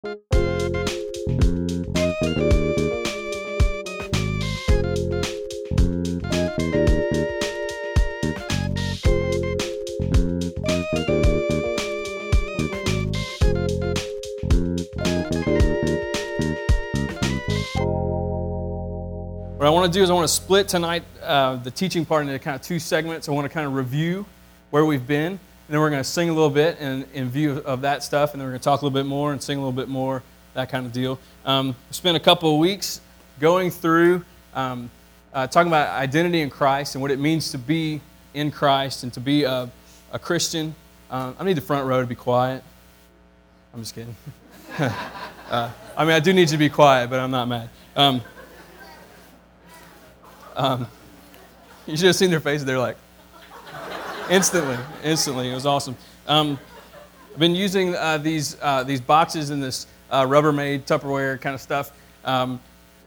What I want to do is I want to split tonight uh, the teaching part into kind of two segments. I want to kind of review where we've been, then we're going to sing a little bit in, in view of that stuff, and then we're going to talk a little bit more and sing a little bit more, that kind of deal. Um, spent a couple of weeks going through um, uh, talking about identity in Christ and what it means to be in Christ and to be a, a Christian. Um, I need the front row to be quiet. I'm just kidding. uh, I mean, I do need you to be quiet, but I'm not mad. Um, um, you should have seen their faces. They're like, instantly, instantly. It was awesome. Um, I've been using uh, these, uh, these boxes and this uh, Rubbermaid Tupperware kind of stuff. Um,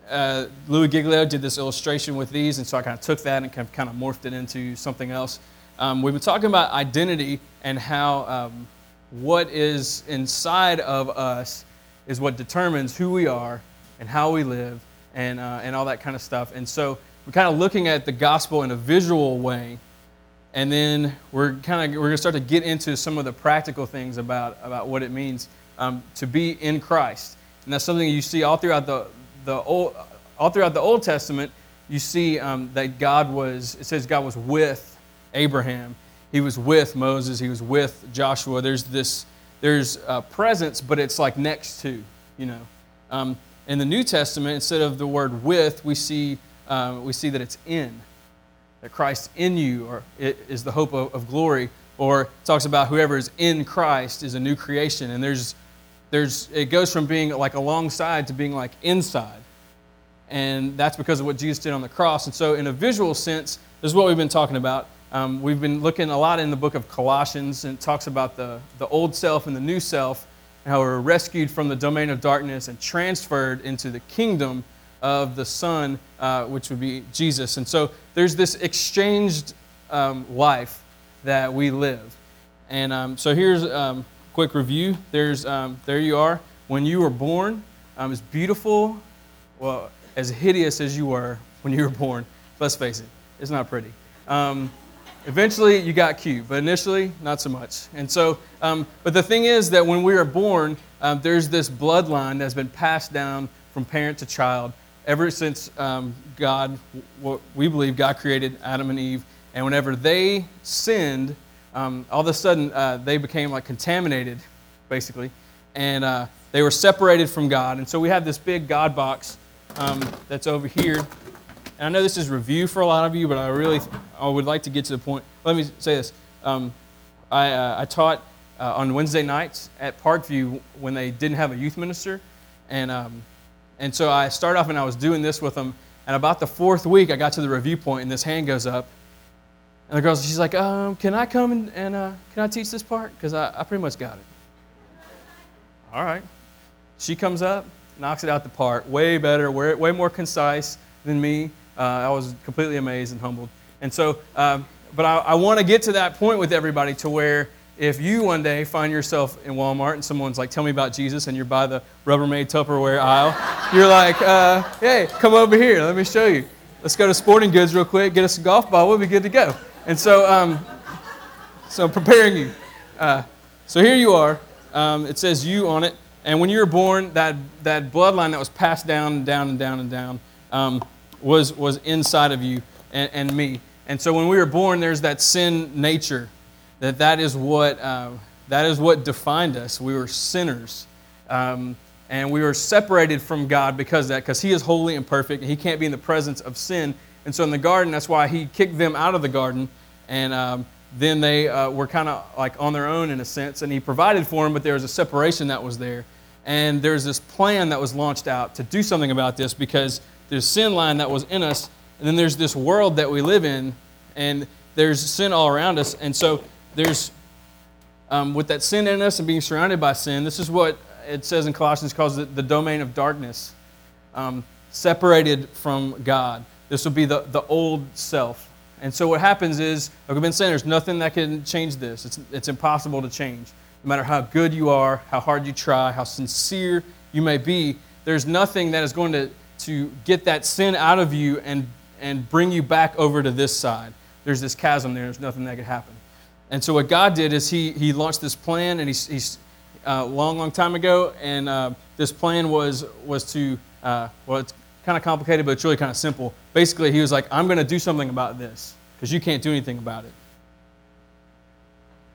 uh, Louis Giglio did this illustration with these, and so I kind of took that and kind of, kind of morphed it into something else. Um, we've been talking about identity and how um, what is inside of us is what determines who we are and how we live and, uh, and all that kind of stuff. And so we're kind of looking at the gospel in a visual way, and then we're kind of we're going to start to get into some of the practical things about, about what it means um, to be in Christ. And that's something you see all throughout the, the old, all throughout the Old Testament. You see um, that God was, it says God was with Abraham. He was with Moses. He was with Joshua. There's this, there's presence, but it's like next to, you know. Um, in the New Testament, instead of the word with, we see um, we see that it's in, that Christ in you or is the hope of, of glory. Or talks about whoever is in Christ is a new creation. And there's, there's, it goes from being like alongside to being like inside. And that's because of what Jesus did on the cross. And so, in a visual sense, this is what we've been talking about. Um, we've been looking a lot in the book of Colossians, and it talks about the, the old self and the new self, and how we're rescued from the domain of darkness and transferred into the kingdom of the Son, uh, which would be Jesus. And so there's this exchanged um, life that we live. And um, so here's a um, quick review. There's, um, there you are. When you were born, um, as beautiful, well, as hideous as you were when you were born, let's face it, it's not pretty. Um, eventually, you got cute, but initially, not so much. And so, but the thing is that when we are born, there's this bloodline that's been passed down from parent to child ever since um, God, what we believe God created Adam and Eve, and whenever they sinned, um, all of a sudden uh, they became like contaminated, basically, and uh, they were separated from God. And so we have this big God box um, that's over here. And I know this is review for a lot of you, but I really I would like to get to the point. Let me say this. Um, I, uh, I, taught uh, on Wednesday nights at Parkview when they didn't have a youth minister, and um, and so I started off and I was doing this with them. And about the fourth week, I got to the review point and this hand goes up. And the girl, she's like, um, can I come and, and uh, can I teach this part? Because I, I pretty much got it. All right. She comes up, knocks it out the park, way better, way, way more concise than me. Uh, I was completely amazed and humbled. And so, um, but I, I want to get to that point with everybody to where if you one day find yourself in Walmart and someone's like, tell me about Jesus, and you're by the Rubbermaid Tupperware aisle, you're like, uh, hey, come over here, let me show you. Let's go to sporting goods real quick, get us a golf ball, we'll be good to go. And so, um, so I'm preparing you. Uh, so here you are. Um, it says you on it. And when you were born, that, that bloodline that was passed down and down and down and down um, was, was inside of you and, and me. And so when we were born, there's that sin nature that that is what, uh, that is what defined us. We were sinners. Um, and we were separated from God because that, because He is holy and perfect, and He can't be in the presence of sin. And so in the garden, that's why He kicked them out of the garden, and um, then they uh, were kind of like on their own in a sense, and He provided for them, but there was a separation that was there. And there's this plan that was launched out to do something about this because there's sin line that was in us, and then there's this world that we live in, and there's sin all around us. And so there's, um, with that sin in us and being surrounded by sin, this is what it says in Colossians calls it the domain of darkness, um, separated from God. This will be the, the old self. And so what happens is, like we've been saying, there's nothing that can change this. It's, it's impossible to change. no matter how good you are, how hard you try, how sincere you may be, there's nothing that is going to, to get that sin out of you and, and bring you back over to this side. There's this chasm there, there's nothing that could happen. And so, what God did is He, he launched this plan, and He's, he's uh, long, long time ago, and uh, this plan was, was to, uh, well, it's kind of complicated, but it's really kind of simple. Basically, He was like, I'm going to do something about this because you can't do anything about it.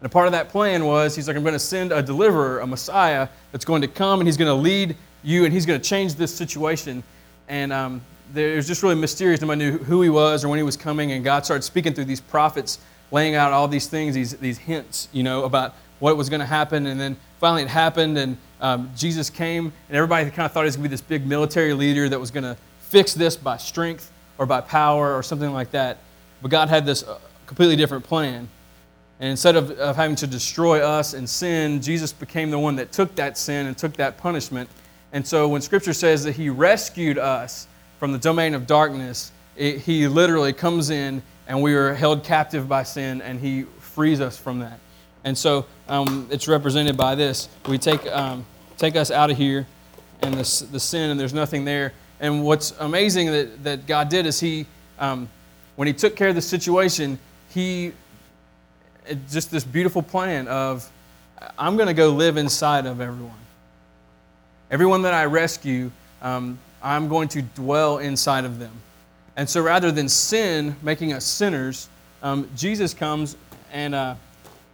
And a part of that plan was he's like, I'm going to send a deliverer, a Messiah, that's going to come and he's going to lead you and he's going to change this situation. And um, it was just really mysterious. Nobody knew who he was or when he was coming. And God started speaking through these prophets, laying out all these things, these, these hints, you know, about what was going to happen. And then finally it happened and um, Jesus came and everybody kind of thought he was going to be this big military leader that was going to fix this by strength or by power or something like that. But God had this uh, completely different plan. And instead of, of having to destroy us and sin, Jesus became the one that took that sin and took that punishment. And so when Scripture says that He rescued us from the domain of darkness, it, He literally comes in and we are held captive by sin and He frees us from that. And so um, it's represented by this. We take, um, take us out of here and the, the sin, and there's nothing there. And what's amazing that, that God did is He, um, when He took care of the situation, He just this beautiful plan of I'm going to go live inside of everyone. Everyone that I rescue, um, I'm going to dwell inside of them. And so rather than sin making us sinners, um, Jesus comes and uh,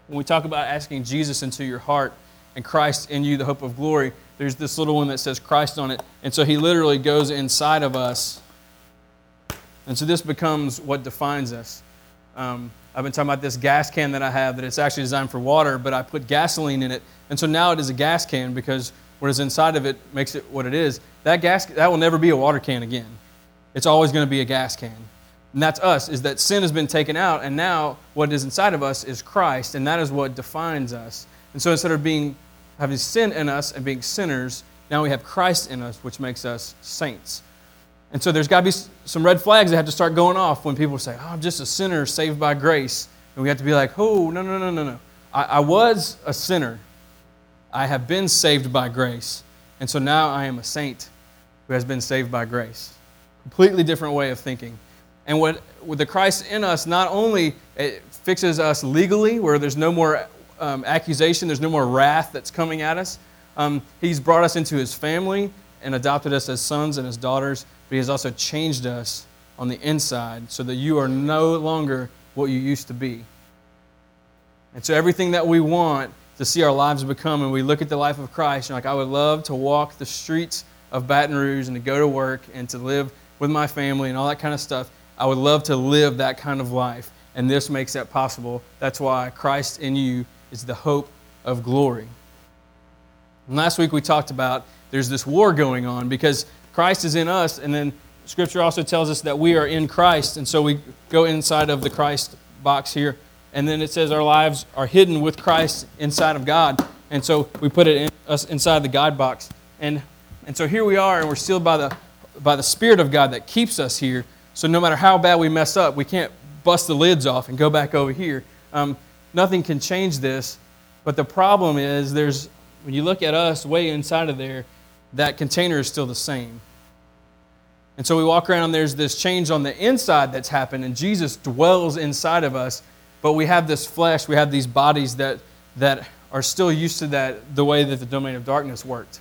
when we talk about asking Jesus into your heart and Christ in you, the hope of glory, there's this little one that says Christ on it. And so he literally goes inside of us. And so this becomes what defines us. Um, I've been talking about this gas can that I have that it's actually designed for water, but I put gasoline in it. And so now it is a gas can because what is inside of it makes it what it is. That gas that will never be a water can again. It's always going to be a gas can. And that's us, is that sin has been taken out, and now what is inside of us is Christ, and that is what defines us. And so instead of being having sin in us and being sinners, now we have Christ in us, which makes us saints. And so there's got to be some red flags that have to start going off when people say, oh, I'm just a sinner saved by grace. And we have to be like, oh, no, no, no, no, no. I, I was a sinner. I have been saved by grace. And so now I am a saint who has been saved by grace. Completely different way of thinking. And what with the Christ in us, not only it fixes us legally, where there's no more um, accusation, there's no more wrath that's coming at us. Um, he's brought us into his family and adopted us as sons and as daughters but He has also changed us on the inside so that you are no longer what you used to be. And so, everything that we want to see our lives become, and we look at the life of Christ, and like, I would love to walk the streets of Baton Rouge and to go to work and to live with my family and all that kind of stuff. I would love to live that kind of life, and this makes that possible. That's why Christ in you is the hope of glory. And last week we talked about there's this war going on because Christ is in us, and then Scripture also tells us that we are in Christ, and so we go inside of the Christ box here, and then it says our lives are hidden with Christ inside of God, and so we put it in, us inside the God box, and and so here we are, and we're sealed by the by the Spirit of God that keeps us here. So no matter how bad we mess up, we can't bust the lids off and go back over here. Um, nothing can change this, but the problem is there's when you look at us way inside of there that container is still the same. And so we walk around there's this change on the inside that's happened, and Jesus dwells inside of us, but we have this flesh, we have these bodies that, that are still used to that the way that the domain of darkness worked.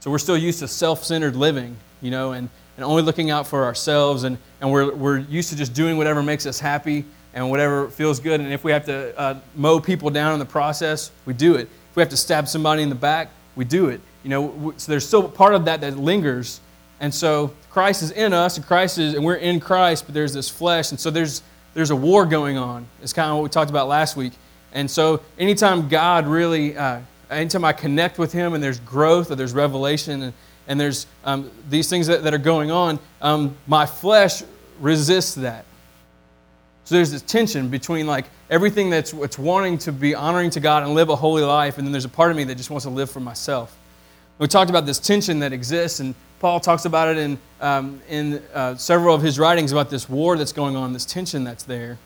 So we're still used to self centered living, you know, and, and only looking out for ourselves, and, and we're, we're used to just doing whatever makes us happy and whatever feels good. And if we have to uh, mow people down in the process, we do it. If we have to stab somebody in the back, we do it. You know, so there's still part of that that lingers. And so Christ is in us, and Christ is, and we're in Christ, but there's this flesh, and so there's there's a war going on. It's kind of what we talked about last week. And so anytime God really, uh, anytime I connect with Him, and there's growth, or there's revelation, and, and there's um, these things that, that are going on, um, my flesh resists that. So there's this tension between like everything that's, wanting to be honoring to God and live a holy life, and then there's a part of me that just wants to live for myself. We talked about this tension that exists, and Paul talks about it in, um, in uh, several of his writings about this war that's going on, this tension that's there.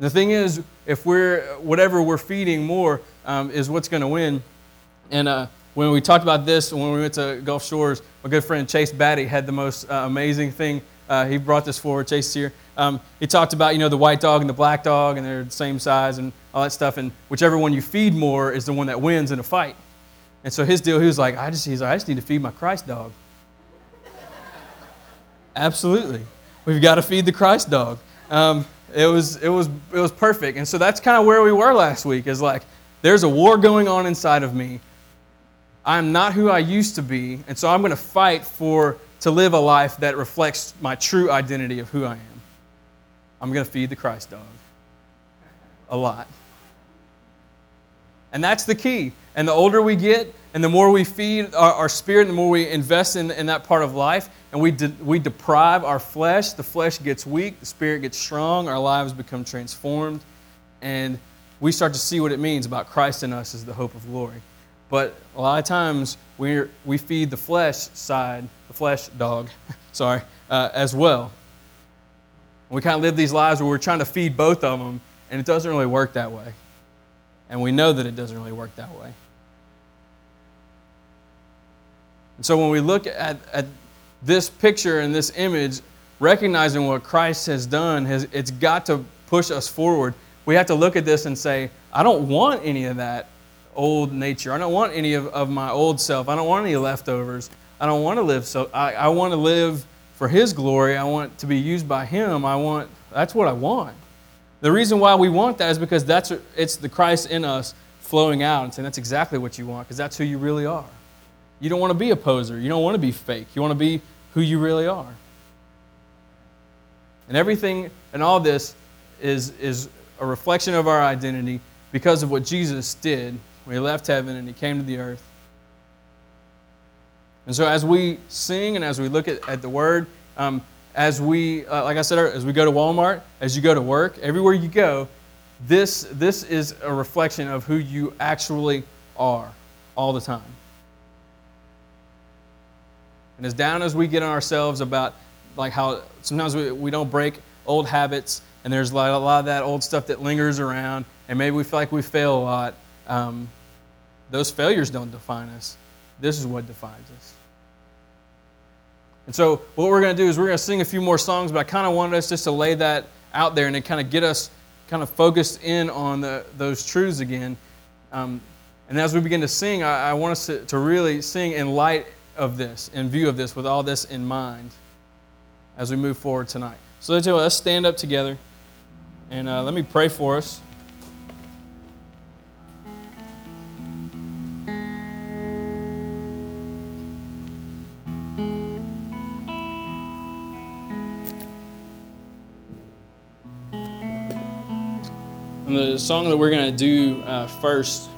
The thing is, if we're whatever we're feeding more um, is what's going to win. And uh, when we talked about this when we went to Gulf Shores, my good friend Chase Batty had the most uh, amazing thing. Uh, he brought this forward. Chase is here. Um, he talked about you know the white dog and the black dog, and they're the same size and all that stuff. And whichever one you feed more is the one that wins in a fight. And so his deal, he was like, I just, he's like, I just need to feed my Christ dog. Absolutely, we've got to feed the Christ dog. Um, it was, it was, it was perfect. And so that's kind of where we were last week is like, there's a war going on inside of me. I'm not who I used to be. And so I'm going to fight for, to live a life that reflects my true identity of who I am. I'm going to feed the Christ dog a lot. And that's the key. And the older we get, and the more we feed our, our spirit, the more we invest in, in that part of life, and we, de- we deprive our flesh, the flesh gets weak, the spirit gets strong, our lives become transformed, and we start to see what it means about Christ in us as the hope of glory. But a lot of times we we feed the flesh side, the flesh dog, sorry, uh, as well. We kind of live these lives where we're trying to feed both of them, and it doesn't really work that way. And we know that it doesn't really work that way. And so when we look at, at this picture and this image, recognizing what Christ has done, has, it's got to push us forward. We have to look at this and say, I don't want any of that old nature. I don't want any of, of my old self. I don't want any leftovers. I don't want to live so. I, I want to live for His glory. I want to be used by Him. I want, that's what I want. The reason why we want that is because that's, it's the Christ in us flowing out and saying that's exactly what you want because that's who you really are. You don't want to be a poser. You don't want to be fake. You want to be who you really are. And everything and all this is, is a reflection of our identity because of what Jesus did when he left heaven and he came to the earth. And so, as we sing and as we look at, at the word, um, as we, uh, like I said, as we go to Walmart, as you go to work, everywhere you go, this, this is a reflection of who you actually are all the time. And as down as we get on ourselves about like how sometimes we, we don't break old habits and there's a lot of that old stuff that lingers around and maybe we feel like we fail a lot, um, those failures don't define us. This is what defines us. And so what we're going to do is we're going to sing a few more songs, but I kind of wanted us just to lay that out there and to kind of get us kind of focused in on the, those truths again. Um, and as we begin to sing, I, I want us to, to really sing in light of this, in view of this, with all this in mind as we move forward tonight. So let's stand up together and uh, let me pray for us. The song that we're going to do uh, first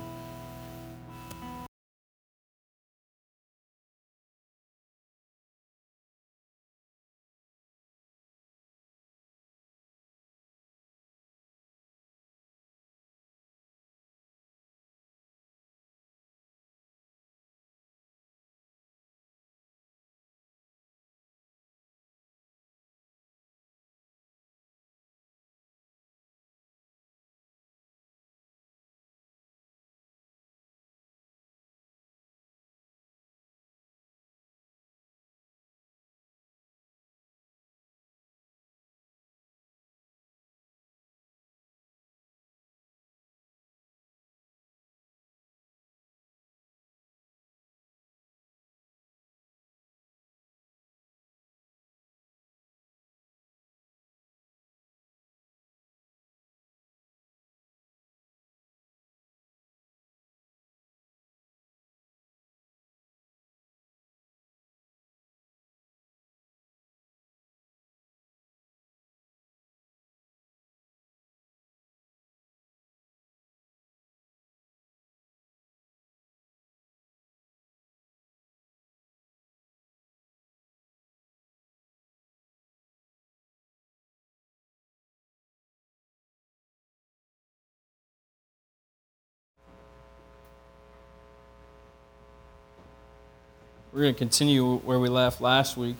We're going to continue where we left last week.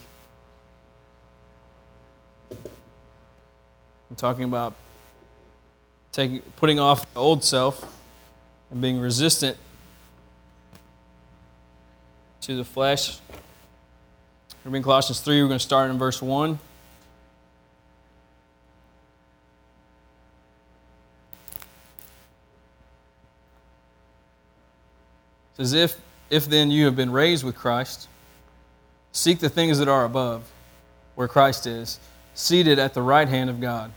I'm talking about taking, putting off the old self and being resistant to the flesh. We're in Colossians 3. We're going to start in verse 1. It says, if, if then you have been raised with Christ, seek the things that are above, where Christ is, seated at the right hand of God.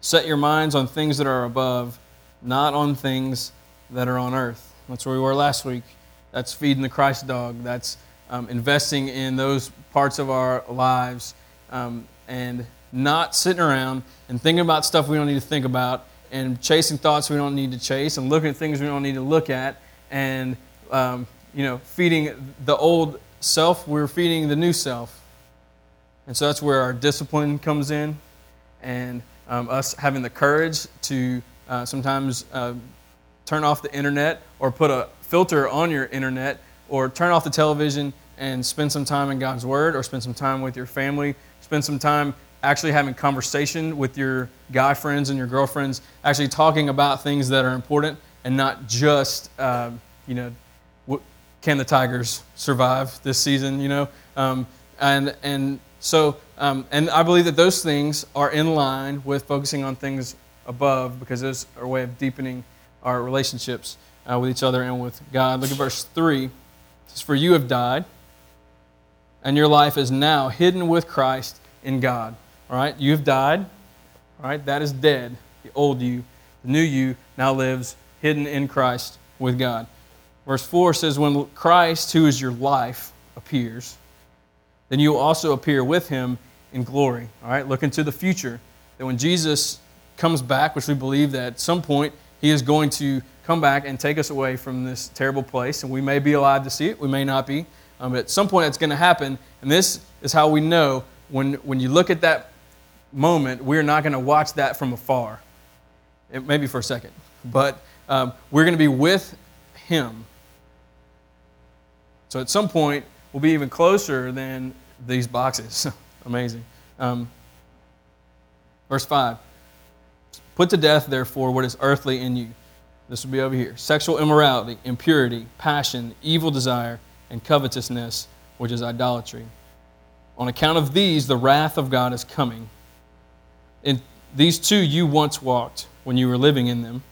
Set your minds on things that are above, not on things that are on earth. That's where we were last week. That's feeding the Christ dog. That's um, investing in those parts of our lives um, and not sitting around and thinking about stuff we don't need to think about and chasing thoughts we don't need to chase and looking at things we don't need to look at and um, you know feeding the old self we're feeding the new self. And so that's where our discipline comes in and um, us having the courage to uh, sometimes uh, turn off the internet or put a filter on your internet or turn off the television and spend some time in God's Word or spend some time with your family, spend some time actually having conversation with your guy friends and your girlfriends, actually talking about things that are important and not just, uh, you know, can the Tigers survive this season, you know? Um, and, and so, um, and I believe that those things are in line with focusing on things above because those are a way of deepening our relationships uh, with each other and with God. Look at verse 3. It says, For you have died, and your life is now hidden with Christ in God. All right? You have died. All right? That is dead. The old you. The new you now lives hidden in Christ with God. Verse 4 says, When Christ, who is your life, appears, then you will also appear with him in glory. All right? Look into the future. That when Jesus comes back, which we believe that at some point he is going to come back and take us away from this terrible place. And we may be alive to see it, we may not be. Um, but at some point, it's going to happen. And this is how we know when, when you look at that moment, we're not going to watch that from afar. It, maybe for a second. But um, we're going to be with Him. So at some point, we'll be even closer than these boxes. Amazing. Um, verse 5 Put to death, therefore, what is earthly in you. This will be over here sexual immorality, impurity, passion, evil desire, and covetousness, which is idolatry. On account of these, the wrath of God is coming. In these two you once walked when you were living in them,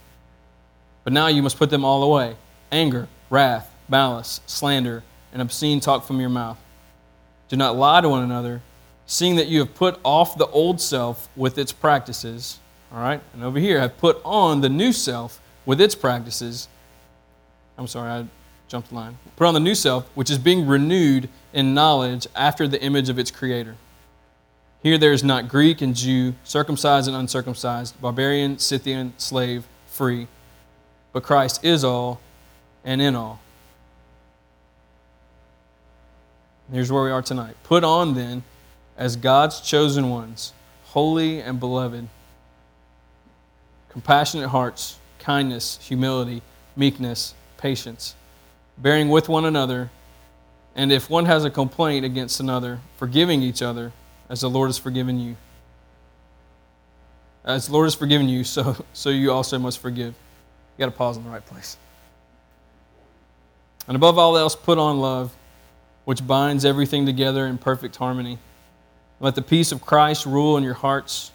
but now you must put them all away anger, wrath, malice, slander, and obscene talk from your mouth. Do not lie to one another, seeing that you have put off the old self with its practices. All right? And over here, have put on the new self with its practices. I'm sorry, I jumped the line. Put on the new self, which is being renewed in knowledge after the image of its creator. Here there is not Greek and Jew, circumcised and uncircumcised, barbarian, Scythian, slave, free, but Christ is all and in all. Here's where we are tonight. Put on then, as God's chosen ones, holy and beloved, compassionate hearts, kindness, humility, meekness, patience, bearing with one another, and if one has a complaint against another, forgiving each other as the Lord has forgiven you. As the Lord has forgiven you, so, so you also must forgive. You got to pause in the right place. And above all else, put on love, which binds everything together in perfect harmony. Let the peace of Christ rule in your hearts,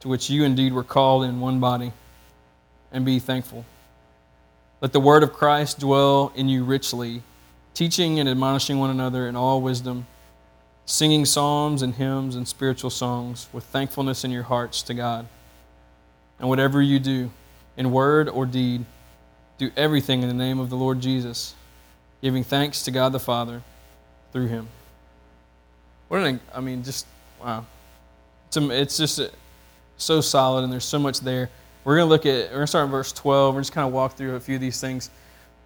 to which you indeed were called in one body, and be thankful. Let the word of Christ dwell in you richly, teaching and admonishing one another in all wisdom, singing psalms and hymns and spiritual songs with thankfulness in your hearts to God. And whatever you do, in word or deed, do everything in the name of the Lord Jesus, giving thanks to God the Father through him. What an, I mean, just, wow. It's, it's just so solid, and there's so much there. We're going to look at, we're going to start in verse 12. We're just kind of walk through a few of these things.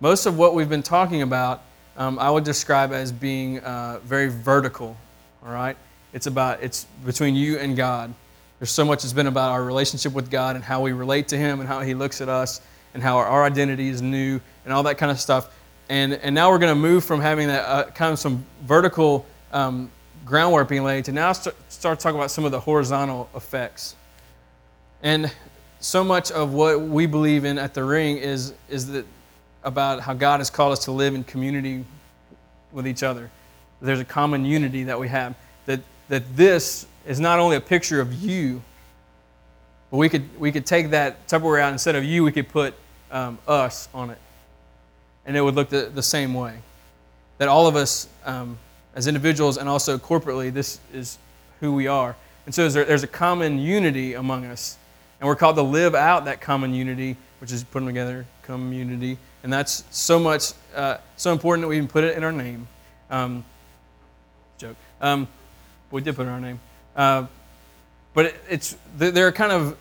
Most of what we've been talking about, um, I would describe as being uh, very vertical, all right? It's about, it's between you and God. There's so much that's been about our relationship with God and how we relate to Him and how He looks at us and how our identity is new and all that kind of stuff. And, and now we're going to move from having that uh, kind of some vertical um, groundwork being laid to now start, start talking about some of the horizontal effects. And so much of what we believe in at the ring is, is that about how God has called us to live in community with each other. There's a common unity that we have. That, that this is not only a picture of you, but we could, we could take that Tupperware out, instead of you, we could put um, us on it. And it would look the, the same way. That all of us, um, as individuals and also corporately, this is who we are. And so there's a common unity among us. And we're called to live out that common unity, which is putting together community. And that's so much, uh, so important that we even put it in our name. Um, joke. Um, we did put it in our name. Uh, but it, it's, there are kind of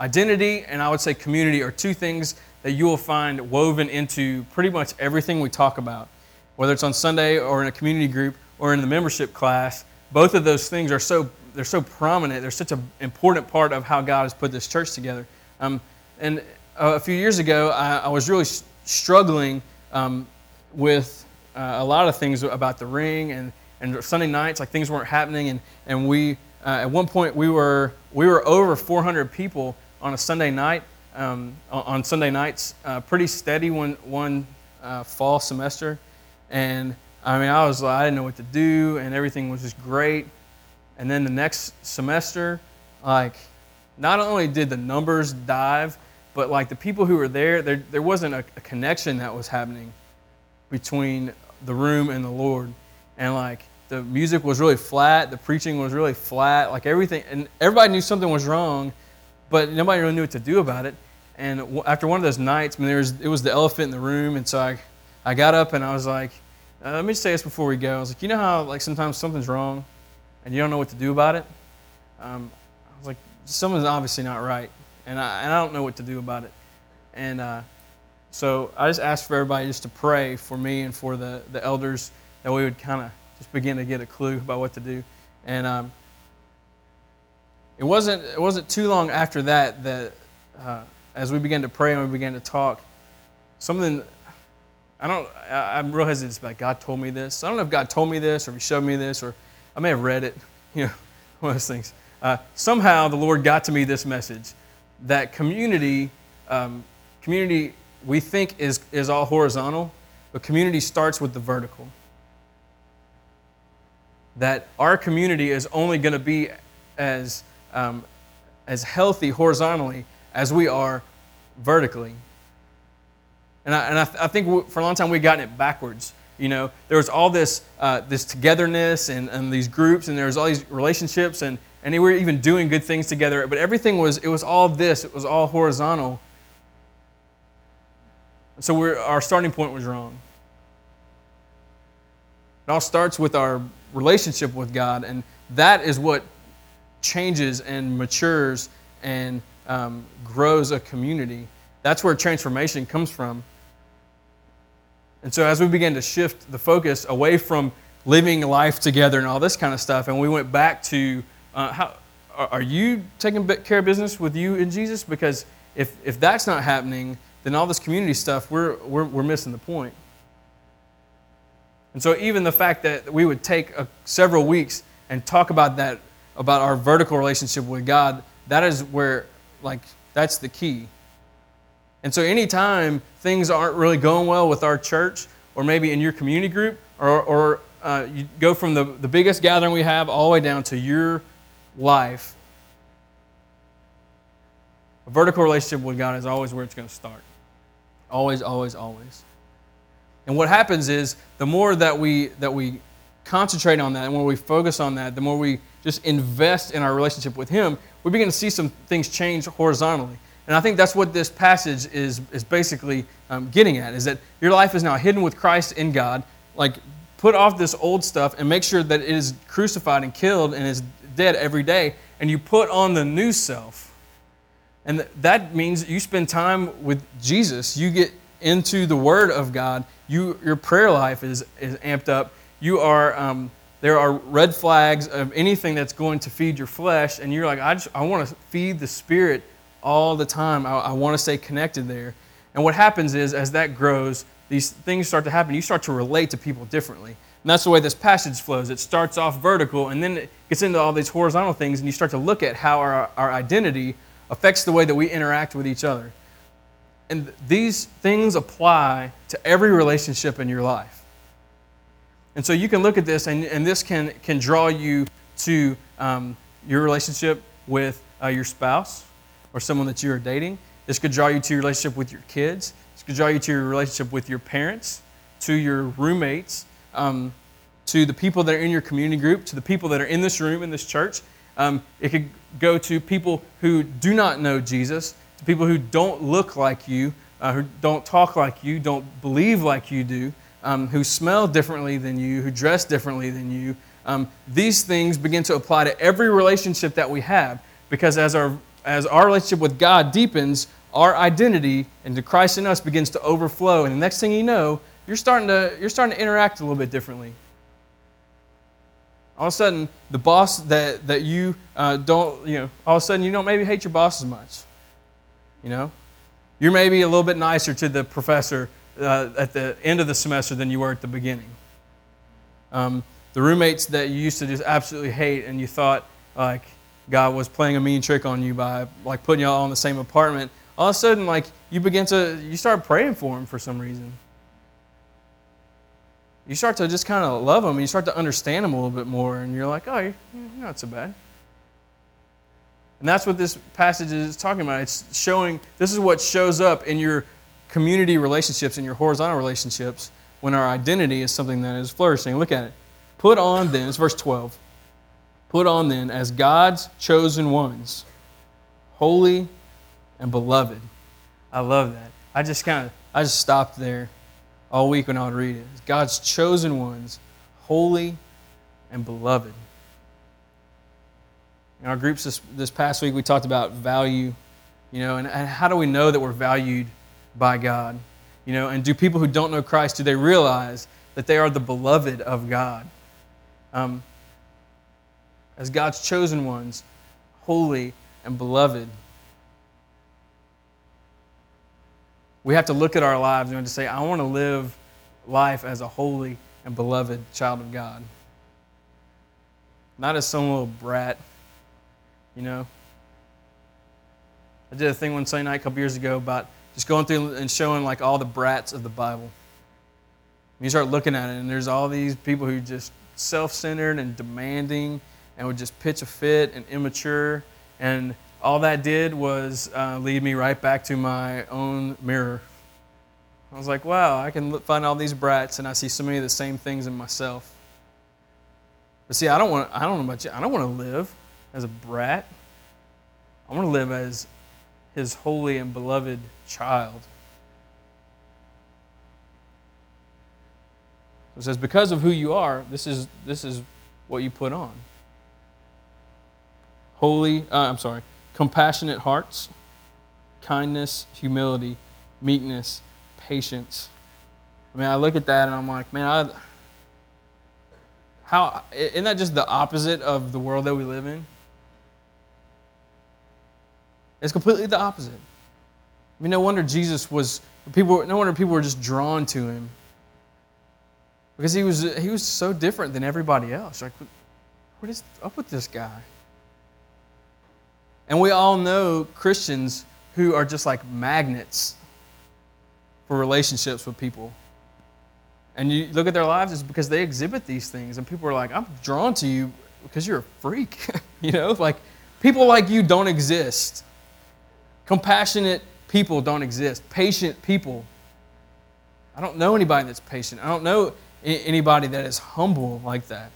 identity and I would say community are two things that you will find woven into pretty much everything we talk about. Whether it's on Sunday or in a community group or in the membership class, both of those things are so they're so prominent. They're such an important part of how God has put this church together. Um, and a few years ago, I, I was really struggling um, with uh, a lot of things about the ring and, and Sunday nights, like things weren't happening. And, and we, uh, at one point, we were, we were over 400 people on a Sunday night, um, on Sunday nights, uh, pretty steady one, one uh, fall semester. And I mean, I was I didn't know what to do, and everything was just great. And then the next semester, like, not only did the numbers dive, but like the people who were there, there, there wasn't a, a connection that was happening between the room and the Lord. And like the music was really flat, the preaching was really flat, like everything, and everybody knew something was wrong, but nobody really knew what to do about it. And after one of those nights, I mean, there was, it was the elephant in the room, and so I, I got up and I was like, uh, let me say this before we go. I was like, you know how like sometimes something's wrong, and you don't know what to do about it. Um, I was like, something's obviously not right, and I, and I don't know what to do about it. And uh, so I just asked for everybody just to pray for me and for the, the elders that we would kind of just begin to get a clue about what to do. And um, it wasn't it wasn't too long after that that uh, as we began to pray and we began to talk, something I don't I, I'm real hesitant about God told me this. I don't know if God told me this or He showed me this or I may have read it. You know, one of those things. Uh, somehow the Lord got to me this message that community um, community we think is is all horizontal, but community starts with the vertical. That our community is only going to be as um, as healthy horizontally as we are vertically. And I, and I, th- I think for a long time we've gotten it backwards. You know, there was all this, uh, this togetherness and, and these groups, and there was all these relationships, and, and they were even doing good things together. But everything was, it was all this, it was all horizontal. So we're, our starting point was wrong. It all starts with our relationship with God, and that is what changes and matures and um, grows a community. That's where transformation comes from. And so, as we began to shift the focus away from living life together and all this kind of stuff, and we went back to uh, how are you taking care of business with you and Jesus? Because if, if that's not happening, then all this community stuff, we're, we're, we're missing the point. And so, even the fact that we would take a, several weeks and talk about that about our vertical relationship with God, that is where, like, that's the key. And so, anytime things aren't really going well with our church, or maybe in your community group, or, or uh, you go from the, the biggest gathering we have all the way down to your life, a vertical relationship with God is always where it's going to start. Always, always, always. And what happens is the more that we that we concentrate on that and when we focus on that, the more we just invest in our relationship with Him, we begin to see some things change horizontally. And I think that's what this passage is, is basically um, getting at, is that your life is now hidden with Christ in God. Like, put off this old stuff and make sure that it is crucified and killed and is dead every day, and you put on the new self. And that means you spend time with Jesus. You get into the Word of God. You, your prayer life is, is amped up. You are um, there are red flags of anything that's going to feed your flesh, and you're like, I, just, I want to feed the spirit all the time. I, I want to stay connected there. And what happens is, as that grows, these things start to happen. You start to relate to people differently. And that's the way this passage flows. It starts off vertical, and then it gets into all these horizontal things, and you start to look at how our, our identity affects the way that we interact with each other. And these things apply to every relationship in your life. And so you can look at this, and, and this can, can draw you to um, your relationship with uh, your spouse or someone that you are dating. This could draw you to your relationship with your kids. This could draw you to your relationship with your parents, to your roommates, um, to the people that are in your community group, to the people that are in this room, in this church. Um, it could go to people who do not know Jesus, to people who don't look like you, uh, who don't talk like you, don't believe like you do, um, who smell differently than you, who dress differently than you. Um, these things begin to apply to every relationship that we have because as our, as our relationship with God deepens, our identity into Christ in us begins to overflow. And the next thing you know, you're starting to, you're starting to interact a little bit differently. All of a sudden, the boss that, that you uh, don't, you know, all of a sudden you don't maybe hate your boss as much. You know? You're maybe a little bit nicer to the professor uh, at the end of the semester than you were at the beginning. Um, the roommates that you used to just absolutely hate and you thought like God was playing a mean trick on you by like putting y'all in the same apartment, all of a sudden like you begin to you start praying for them for some reason. You start to just kind of love them and you start to understand them a little bit more and you're like, oh, you're not so bad. And that's what this passage is talking about. It's showing, this is what shows up in your community relationships, and your horizontal relationships, when our identity is something that is flourishing. Look at it. Put on then, it's verse 12. Put on then as God's chosen ones, holy and beloved. I love that. I just kind of, I just stopped there all week when I would read it. God's chosen ones, holy and beloved. In our groups this, this past week, we talked about value, you know, and, and how do we know that we're valued by God? You know, and do people who don't know Christ, do they realize that they are the beloved of God? Um, as God's chosen ones, holy and beloved. We have to look at our lives and to say, I want to live life as a holy and beloved child of God. Not as some little brat you know? I did a thing one Sunday night a couple years ago about just going through and showing like all the brats of the Bible. And you start looking at it, and there's all these people who are just self-centered and demanding and would just pitch a fit and immature. And all that did was uh, lead me right back to my own mirror. I was like, wow, I can find all these brats, and I see so many of the same things in myself. But see, I don't want. I don't know about you. I don't want to live as a brat. I want to live as his holy and beloved child. It says, because of who you are, this is, this is what you put on. Holy, uh, I'm sorry, compassionate hearts, kindness, humility, meekness, patience. I mean, I look at that and I'm like, man, I, how, isn't that just the opposite of the world that we live in? It's completely the opposite. I mean, no wonder Jesus was people. No wonder people were just drawn to him because he was he was so different than everybody else. Like, what is up with this guy? And we all know Christians who are just like magnets for relationships with people. And you look at their lives, it's because they exhibit these things, and people are like, "I'm drawn to you because you're a freak." you know, like people like you don't exist. Compassionate people don't exist. Patient people. I don't know anybody that's patient. I don't know anybody that is humble like that.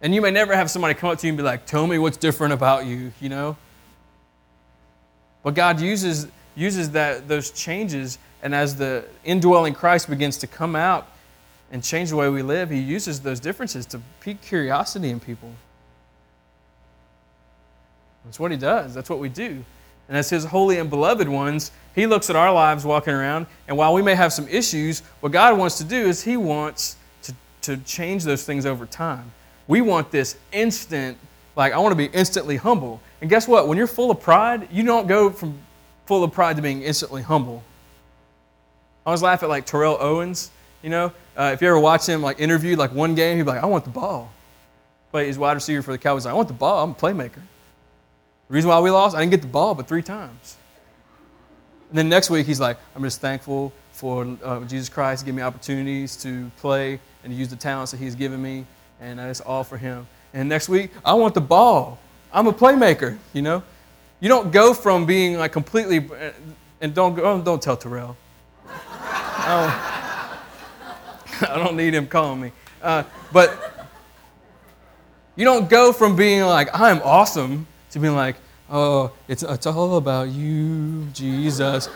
And you may never have somebody come up to you and be like, Tell me what's different about you, you know? But God uses, uses that, those changes, and as the indwelling Christ begins to come out and change the way we live, He uses those differences to pique curiosity in people. That's what he does. That's what we do. And as his holy and beloved ones, he looks at our lives walking around, and while we may have some issues, what God wants to do is he wants to, to change those things over time. We want this instant, like, I want to be instantly humble. And guess what? When you're full of pride, you don't go from full of pride to being instantly humble. I always laugh at like Terrell Owens. You know, uh, if you ever watch him like interviewed, like one game, he'd be like, "I want the ball." Play his wide receiver for the Cowboys. Like, I want the ball. I'm a playmaker. The reason why we lost, I didn't get the ball but three times. And then next week, he's like, I'm just thankful for uh, Jesus Christ giving me opportunities to play and to use the talents that he's given me, and that's all for him. And next week, I want the ball. I'm a playmaker, you know? You don't go from being like completely, and don't, go, don't tell Terrell. I don't, I don't need him calling me. Uh, but you don't go from being like, I'm awesome, to being like, oh, it's, it's all about you, Jesus.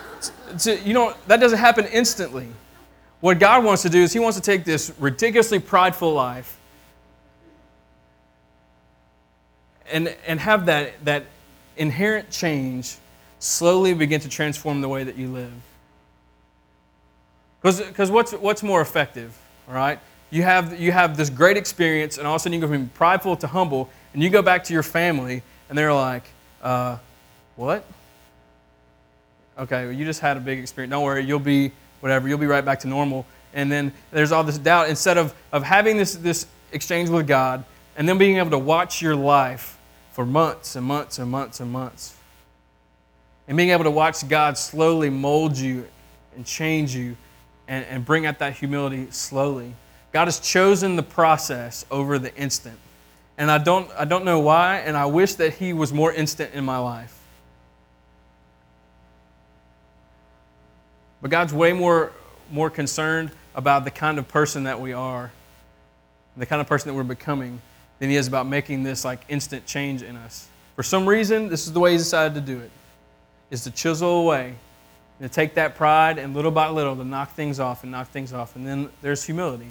You know, that doesn't happen instantly. What God wants to do is He wants to take this ridiculously prideful life and, and have that, that inherent change slowly begin to transform the way that you live. Because what's, what's more effective, all right? You have, you have this great experience, and all of a sudden you go from prideful to humble, and you go back to your family, and they're like, uh, what? Okay, well, you just had a big experience. Don't worry, you'll be whatever, you'll be right back to normal. And then there's all this doubt. Instead of, of having this, this exchange with God and then being able to watch your life for months and months and months and months, and being able to watch God slowly mold you and change you and, and bring out that humility slowly. God has chosen the process over the instant. And I don't, I don't know why, and I wish that He was more instant in my life. But God's way more, more concerned about the kind of person that we are, the kind of person that we're becoming, than He is about making this like instant change in us. For some reason, this is the way He decided to do it, is to chisel away to take that pride and little by little to knock things off and knock things off. And then there's humility.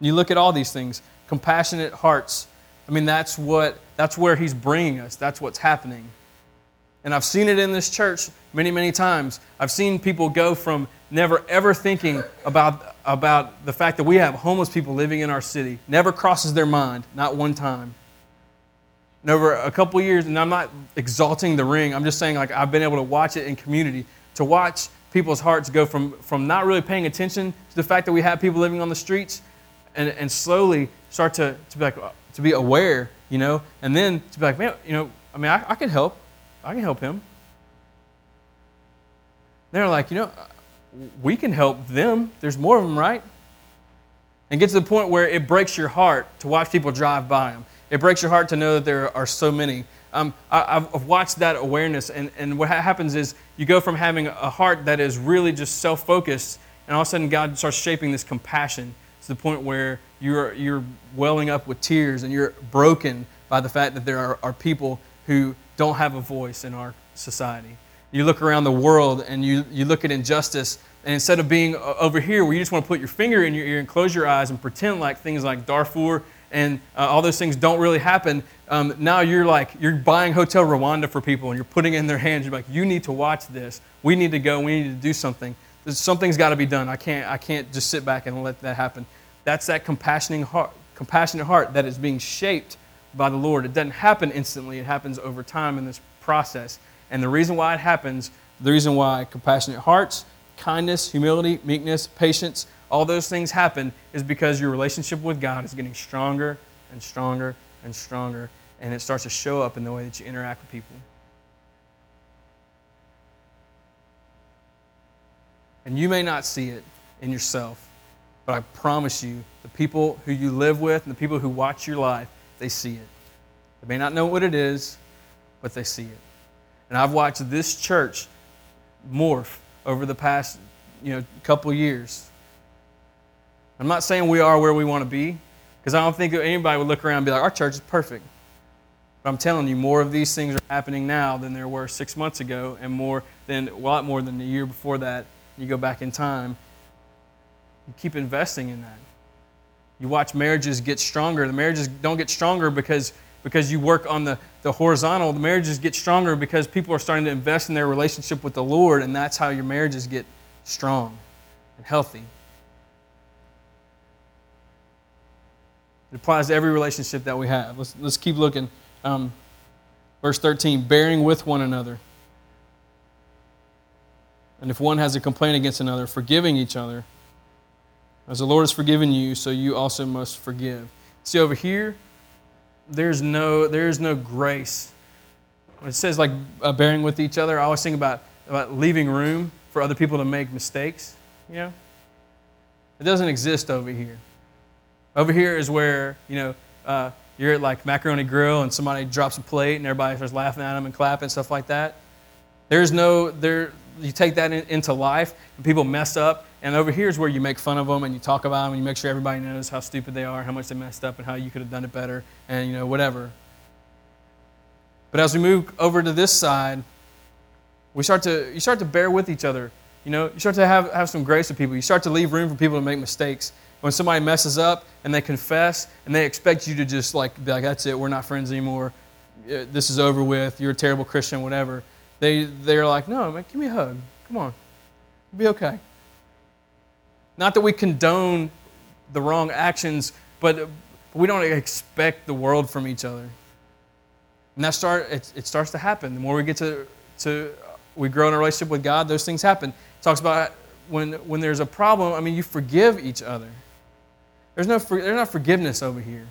You look at all these things compassionate hearts. I mean, that's, what, that's where he's bringing us, that's what's happening. And I've seen it in this church many, many times. I've seen people go from never ever thinking about, about the fact that we have homeless people living in our city. Never crosses their mind, not one time. And over a couple years, and I'm not exalting the ring, I'm just saying like I've been able to watch it in community, to watch people's hearts go from, from not really paying attention to the fact that we have people living on the streets and, and slowly start to, to, be like, to be aware, you know, and then to be like, man, you know, I mean, I, I can help. I can help him. They're like, you know, we can help them. There's more of them, right? And get to the point where it breaks your heart to watch people drive by them. It breaks your heart to know that there are so many. Um, I, have watched that awareness, and, and what happens is you go from having a heart that is really just self focused, and all of a sudden God starts shaping this compassion to the point where you're, you're welling up with tears and you're broken by the fact that there are, are people who don't have a voice in our society. You look around the world and you, you look at injustice, and instead of being over here where you just want to put your finger in your ear and close your eyes and pretend like things like Darfur and uh, all those things don't really happen, um, now you're like, you're buying Hotel Rwanda for people and you're putting in their hands. You're like, you need to watch this. We need to go. We need to do something. Something's got to be done. I can't, I can't just sit back and let that happen. That's that compassionate heart, compassionate heart that is being shaped by the Lord. It doesn't happen instantly, it happens over time in this process. And the reason why it happens, the reason why compassionate hearts, kindness, humility, meekness, patience, all those things happen is because your relationship with God is getting stronger and stronger and stronger, and it starts to show up in the way that you interact with people. And you may not see it in yourself, but I promise you, the people who you live with and the people who watch your life, they see it. They may not know what it is, but they see it. And I've watched this church morph over the past you know, couple years. I'm not saying we are where we want to be, because I don't think anybody would look around and be like, our church is perfect. But I'm telling you, more of these things are happening now than there were six months ago, and more than a lot more than the year before that. You go back in time, you keep investing in that. You watch marriages get stronger. The marriages don't get stronger because, because you work on the, the horizontal. The marriages get stronger because people are starting to invest in their relationship with the Lord, and that's how your marriages get strong and healthy. It applies to every relationship that we have. Let's, let's keep looking. Um, verse 13 bearing with one another. And if one has a complaint against another, forgiving each other. As the Lord has forgiven you, so you also must forgive. See over here, there's no, there's no grace When it says like uh, bearing with each other, I always think about, about leaving room for other people to make mistakes. You know, it doesn't exist over here. Over here is where you know uh, you're at like Macaroni Grill and somebody drops a plate and everybody starts laughing at them and clapping and stuff like that. There's no there. You take that in, into life and people mess up, and over here is where you make fun of them and you talk about them and you make sure everybody knows how stupid they are, how much they messed up, and how you could have done it better, and you know whatever. But as we move over to this side, we start to you start to bear with each other. You know, you start to have, have some grace with people. You start to leave room for people to make mistakes. When somebody messes up and they confess and they expect you to just like be like, that's it, we're not friends anymore. Uh, this is over with. You're a terrible Christian, whatever. They they're like, no, man, give me a hug. Come on, It'll be okay. Not that we condone the wrong actions, but we don't expect the world from each other. And that start it, it starts to happen. The more we get to to we grow in a relationship with God, those things happen. It talks about when when there's a problem, I mean you forgive each other. There's no there's not forgiveness over here.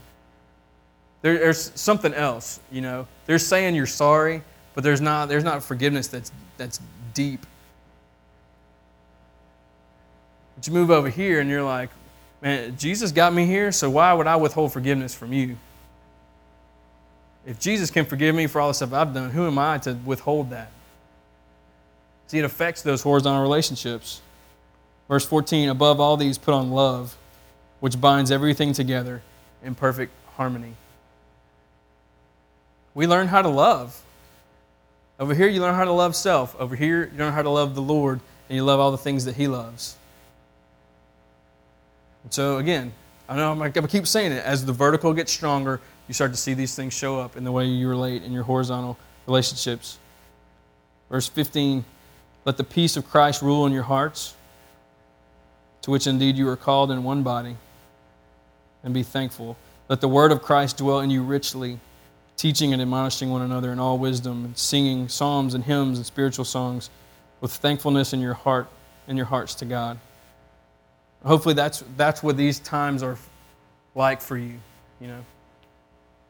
There, there's something else, you know. They're saying you're sorry, but there's not there's not forgiveness that's that's deep. But you move over here and you're like, man, Jesus got me here, so why would I withhold forgiveness from you? If Jesus can forgive me for all the stuff I've done, who am I to withhold that? See, it affects those horizontal relationships. Verse 14 Above all these, put on love, which binds everything together in perfect harmony. We learn how to love. Over here, you learn how to love self. Over here, you learn how to love the Lord, and you love all the things that He loves. And so, again, I know I'm to keep saying it. As the vertical gets stronger, you start to see these things show up in the way you relate in your horizontal relationships. Verse 15 Let the peace of Christ rule in your hearts, to which indeed you are called in one body, and be thankful. Let the word of Christ dwell in you richly, teaching and admonishing one another in all wisdom, and singing psalms and hymns and spiritual songs with thankfulness in your heart and your hearts to God. Hopefully that's that's what these times are like for you, you know.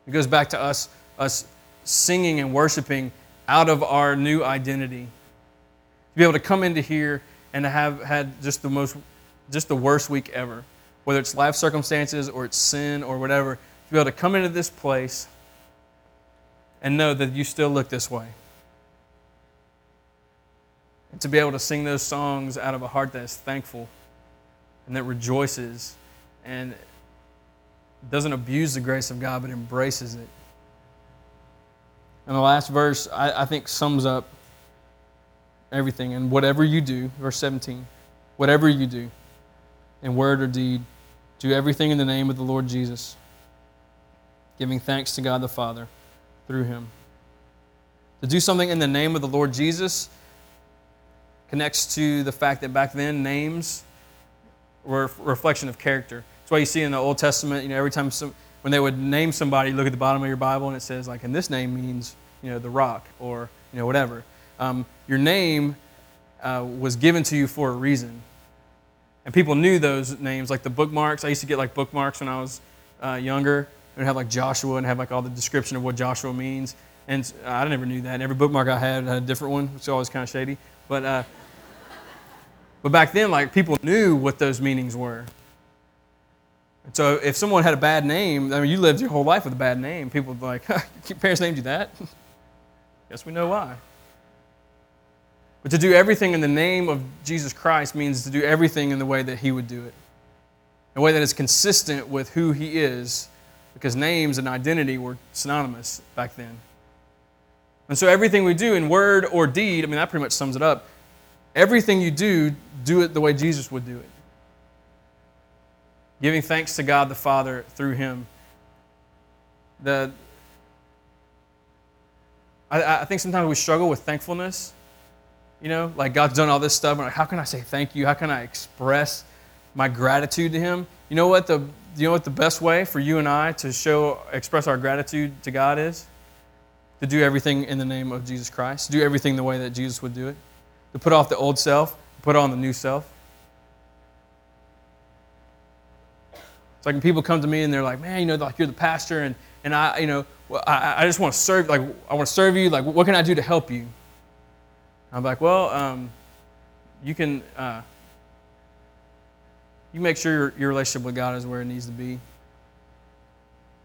It goes back to us, us singing and worshiping out of our new identity. To be able to come into here and to have had just the most, just the worst week ever, whether it's life circumstances or it's sin or whatever, to be able to come into this place and know that you still look this way. And to be able to sing those songs out of a heart that is thankful and that rejoices and doesn't abuse the grace of God, but embraces it. And the last verse, I, I think, sums up everything. And whatever you do, verse 17, whatever you do, in word or deed, do everything in the name of the Lord Jesus, giving thanks to God the Father through him. To do something in the name of the Lord Jesus connects to the fact that back then names were reflection of character. That's why you see in the Old Testament, you know, every time some, when they would name somebody, look at the bottom of your Bible and it says, like, and this name means, you know, the rock or, you know, whatever. Um, your name uh, was given to you for a reason. And people knew those names, like the bookmarks. I used to get like bookmarks when I was uh, younger. And have like Joshua and have like all the description of what Joshua means. And I never knew that. And every bookmark I had had a different one, which is always kind of shady. But, uh, but back then, like people knew what those meanings were. So if someone had a bad name, I mean, you lived your whole life with a bad name. People would be like, your parents named you that? Guess we know why. But to do everything in the name of Jesus Christ means to do everything in the way that He would do it, a way that is consistent with who He is, because names and identity were synonymous back then. And so everything we do in word or deed, I mean, that pretty much sums it up. Everything you do, do it the way Jesus would do it giving thanks to God the Father through him. The, I, I think sometimes we struggle with thankfulness. You know, like God's done all this stuff, and like, how can I say thank you? How can I express my gratitude to Him? You know what the you know what the best way for you and I to show express our gratitude to God is? To do everything in the name of Jesus Christ. Do everything the way that Jesus would do it. To put off the old self, put on the new self. It's like when people come to me and they're like, man, you know, like you're the pastor and, and I, you know, I, I just want to serve, like, I want to serve you. Like, what can I do to help you? I'm like, well, um, you can, uh, you make sure your, your relationship with God is where it needs to be.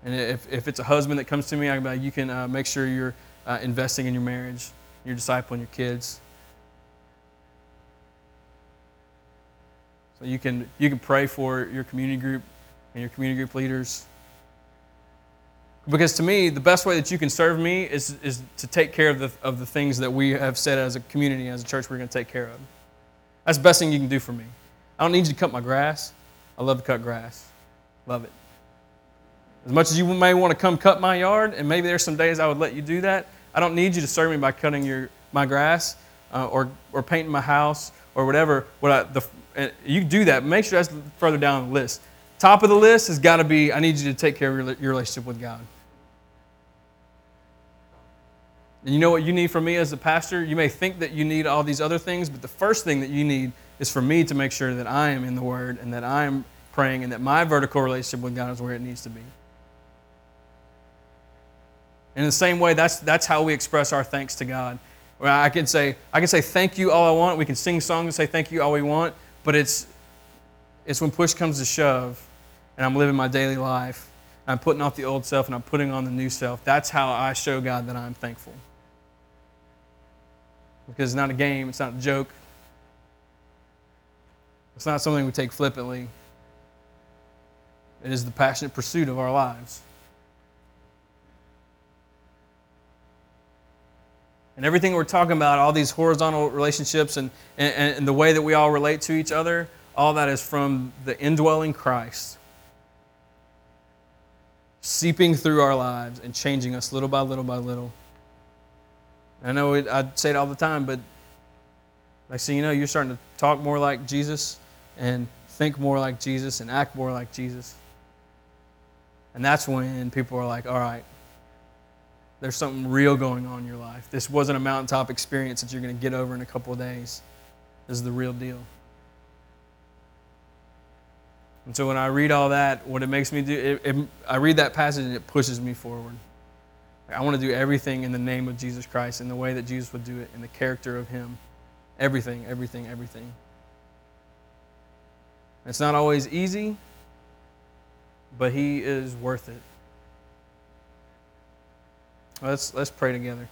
And if, if it's a husband that comes to me, I can be like, you can uh, make sure you're uh, investing in your marriage, your discipling your kids. So you can, you can pray for your community group and your community group leaders. Because to me, the best way that you can serve me is, is to take care of the, of the things that we have said as a community, as a church, we're going to take care of. That's the best thing you can do for me. I don't need you to cut my grass. I love to cut grass. Love it. As much as you may want to come cut my yard, and maybe there's some days I would let you do that, I don't need you to serve me by cutting your, my grass uh, or, or painting my house or whatever. What I, the, you do that. Make sure that's further down the list. Top of the list has got to be I need you to take care of your, your relationship with God. And you know what you need from me as a pastor? You may think that you need all these other things, but the first thing that you need is for me to make sure that I am in the Word and that I am praying and that my vertical relationship with God is where it needs to be. In the same way, that's, that's how we express our thanks to God. Where I can say, I can say thank you all I want. We can sing songs and say thank you all we want, but it's, it's when push comes to shove and I'm living my daily life. I'm putting off the old self and I'm putting on the new self. That's how I show God that I'm thankful. Because it's not a game, it's not a joke, it's not something we take flippantly. It is the passionate pursuit of our lives. And everything we're talking about, all these horizontal relationships and, and, and the way that we all relate to each other, all that is from the indwelling Christ seeping through our lives and changing us little by little by little. I know I say it all the time, but like so you know, you're starting to talk more like Jesus and think more like Jesus and act more like Jesus. And that's when people are like, all right, there's something real going on in your life. This wasn't a mountaintop experience that you're going to get over in a couple of days. This is the real deal. And so when I read all that, what it makes me do, it, it, I read that passage and it pushes me forward. I want to do everything in the name of Jesus Christ, in the way that Jesus would do it, in the character of Him. Everything, everything, everything. It's not always easy, but He is worth it. Let's, let's pray together.